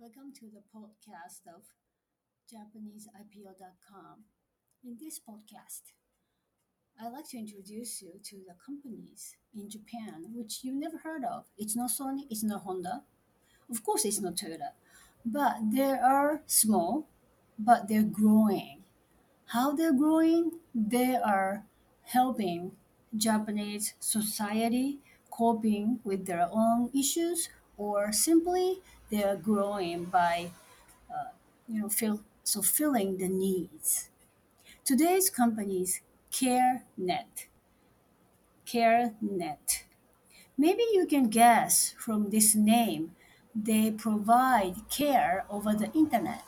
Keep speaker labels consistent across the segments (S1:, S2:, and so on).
S1: Welcome to the podcast of JapaneseIPO.com. In this podcast, I'd like to introduce you to the companies in Japan which you never heard of. It's not Sony, it's not Honda, of course, it's not Toyota, but they are small, but they're growing. How they're growing? They are helping Japanese society coping with their own issues, or simply they are growing by, uh, you know, fill, so filling the needs. Today's company is CareNet. CareNet. Maybe you can guess from this name, they provide care over the internet.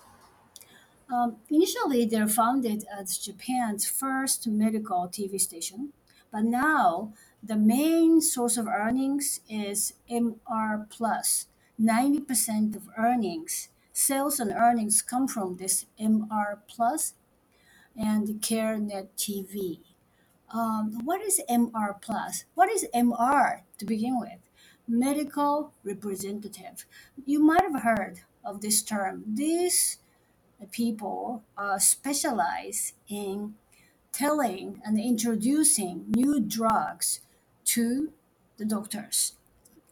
S1: Um, initially, they're founded as Japan's first medical TV station, but now the main source of earnings is MR Plus. 90% of earnings, sales and earnings come from this MR Plus and CareNet TV. Um, what is MR Plus? What is MR to begin with? Medical representative. You might have heard of this term. These people uh, specialize in telling and introducing new drugs to the doctors.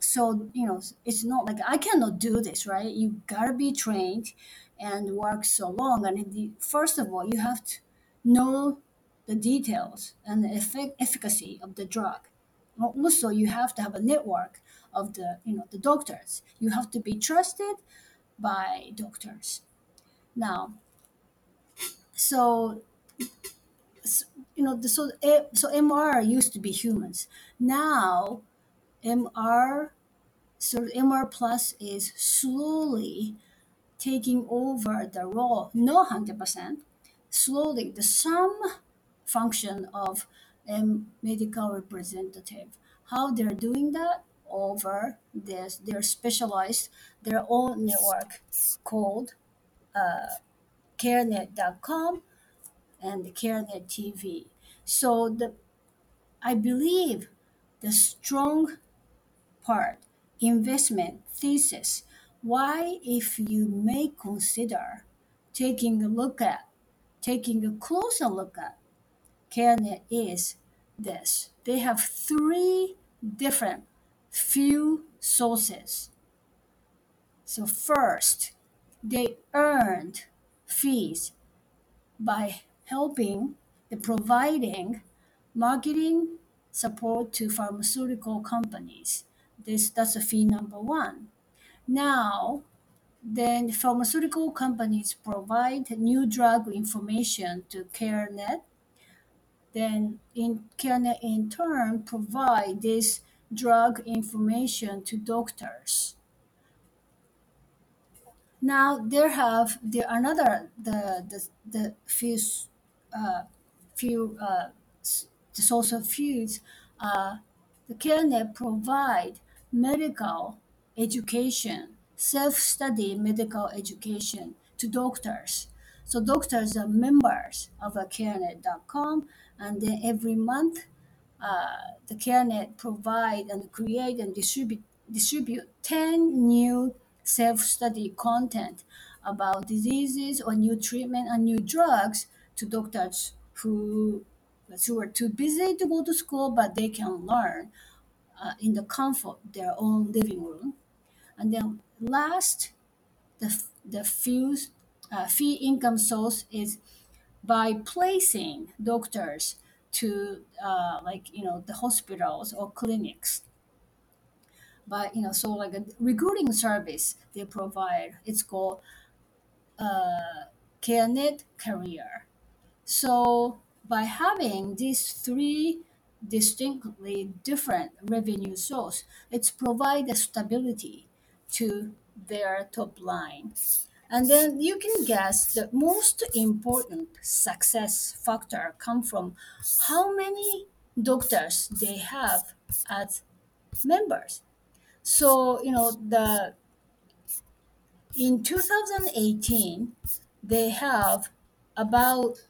S1: So, you know, it's not like I cannot do this, right? You gotta be trained and work so long. And the, first of all, you have to know the details and the effic- efficacy of the drug. Also, you have to have a network of the, you know, the doctors. You have to be trusted by doctors. Now, so you know, so eh, so MR used to be humans. Now, MR so MR Plus is slowly taking over the role, no hundred percent, slowly the some function of medical representative. How they're doing that over this, they're specialized their own network called uh, carenet.com and CareNet TV. So the I believe the strong part investment thesis why if you may consider taking a look at taking a closer look at CareNet is this. They have three different few sources. So first, they earned fees by helping the providing marketing support to pharmaceutical companies. This that's a fee number one. Now, then pharmaceutical companies provide new drug information to CareNet. Then in CareNet in turn provide this drug information to doctors. Now there have there another the the the few uh, few uh, the source of foods uh, the CareNet provide medical education self-study medical education to doctors. So doctors are members of CareNet.com and then every month uh, the CareNet provide and create and distribute distribute 10 new self-study content about diseases or new treatment and new drugs to doctors who who are too busy to go to school but they can learn uh, in the comfort their own living room. And then last the, the few, uh, fee income source is by placing doctors to uh, like you know the hospitals or clinics. But you know so like a recruiting service they provide it's called carenet career. So by having these three distinctly different revenue source it's provide a stability to their top line and then you can guess the most important success factor come from how many doctors they have as members. So, you know, the in 2018 they have about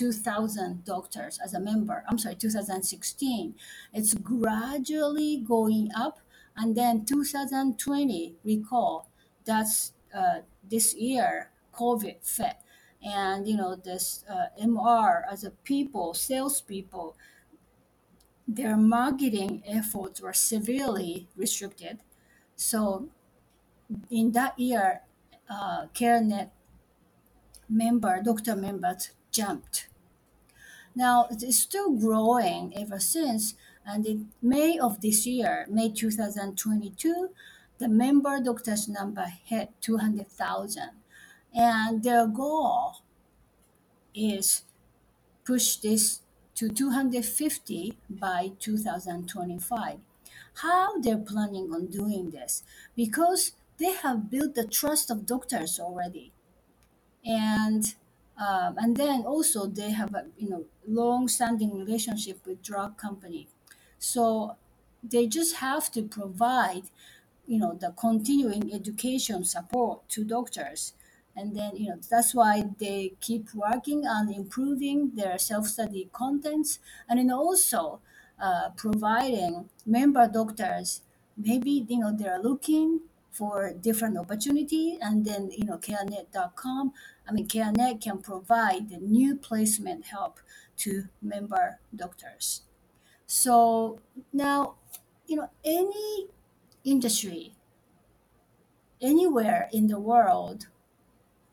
S1: 132,000 doctors as a member. I'm sorry, 2016. It's gradually going up And then 2020, recall, that's uh, this year, COVID fit. And, you know, this uh, MR as a people, salespeople, their marketing efforts were severely restricted. So in that year, uh, CareNet member, doctor members jumped. Now it's still growing ever since, and in May of this year, May 2022, the member doctors number hit 200,000. And their goal is push this to 250 by 2025. How they're planning on doing this? Because they have built the trust of doctors already and um, and then also they have a you know long-standing relationship with drug company. So they just have to provide you know the continuing education support to doctors. And then you know that's why they keep working on improving their self-study contents and then also uh, providing member doctors maybe you know they're looking for different opportunity and then you know carenet.com i mean carenet can provide the new placement help to member doctors so now you know any industry anywhere in the world,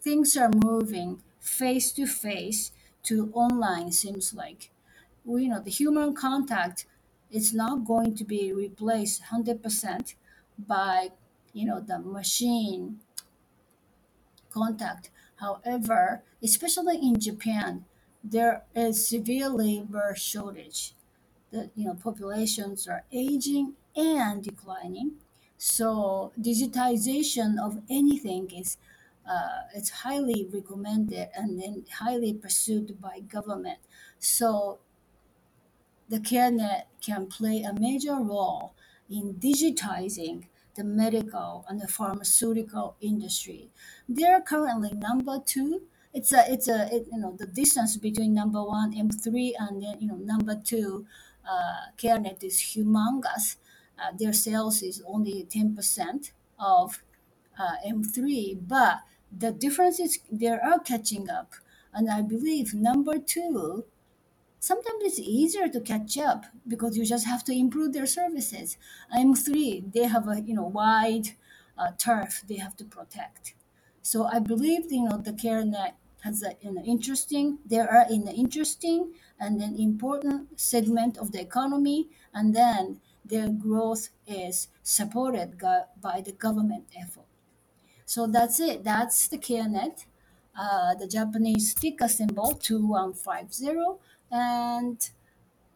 S1: things are moving face to face to online seems like. We, you know, the human contact is not going to be replaced 100% by, you know, the machine contact. However, especially in Japan, there is severe labor shortage. The you know populations are aging and declining. So digitization of anything is uh, it's highly recommended and then highly pursued by government. So the CareNet can play a major role in digitizing the medical and the pharmaceutical industry. They're currently number two. It's a it's a it, you know the distance between number one M three and then you know number two, uh, CareNet is humongous. Uh, their sales is only ten percent of uh, M three, but the difference is they are catching up, and I believe number two sometimes it's easier to catch up because you just have to improve their services. M three; they have a you know wide uh, turf they have to protect. So I believe you know the CareNet has an interesting. They are an interesting and an important segment of the economy, and then their growth is supported go- by the government effort. So that's it. That's the CareNet, uh, the Japanese ticker symbol 2150. And,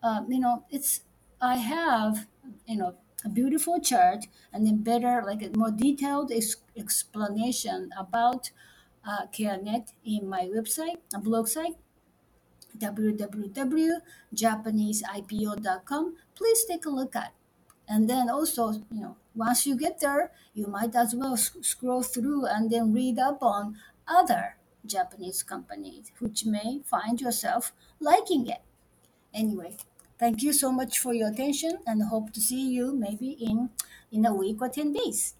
S1: um, you know, it's, I have, you know, a beautiful chart and then better, like a more detailed ex- explanation about uh, CareNet in my website, a blog site www.japaneseipo.com. Please take a look at. And then also, you know, once you get there, you might as well s- scroll through and then read up on other Japanese companies, which may find yourself liking it. Anyway, thank you so much for your attention and hope to see you maybe in in a week or 10 days.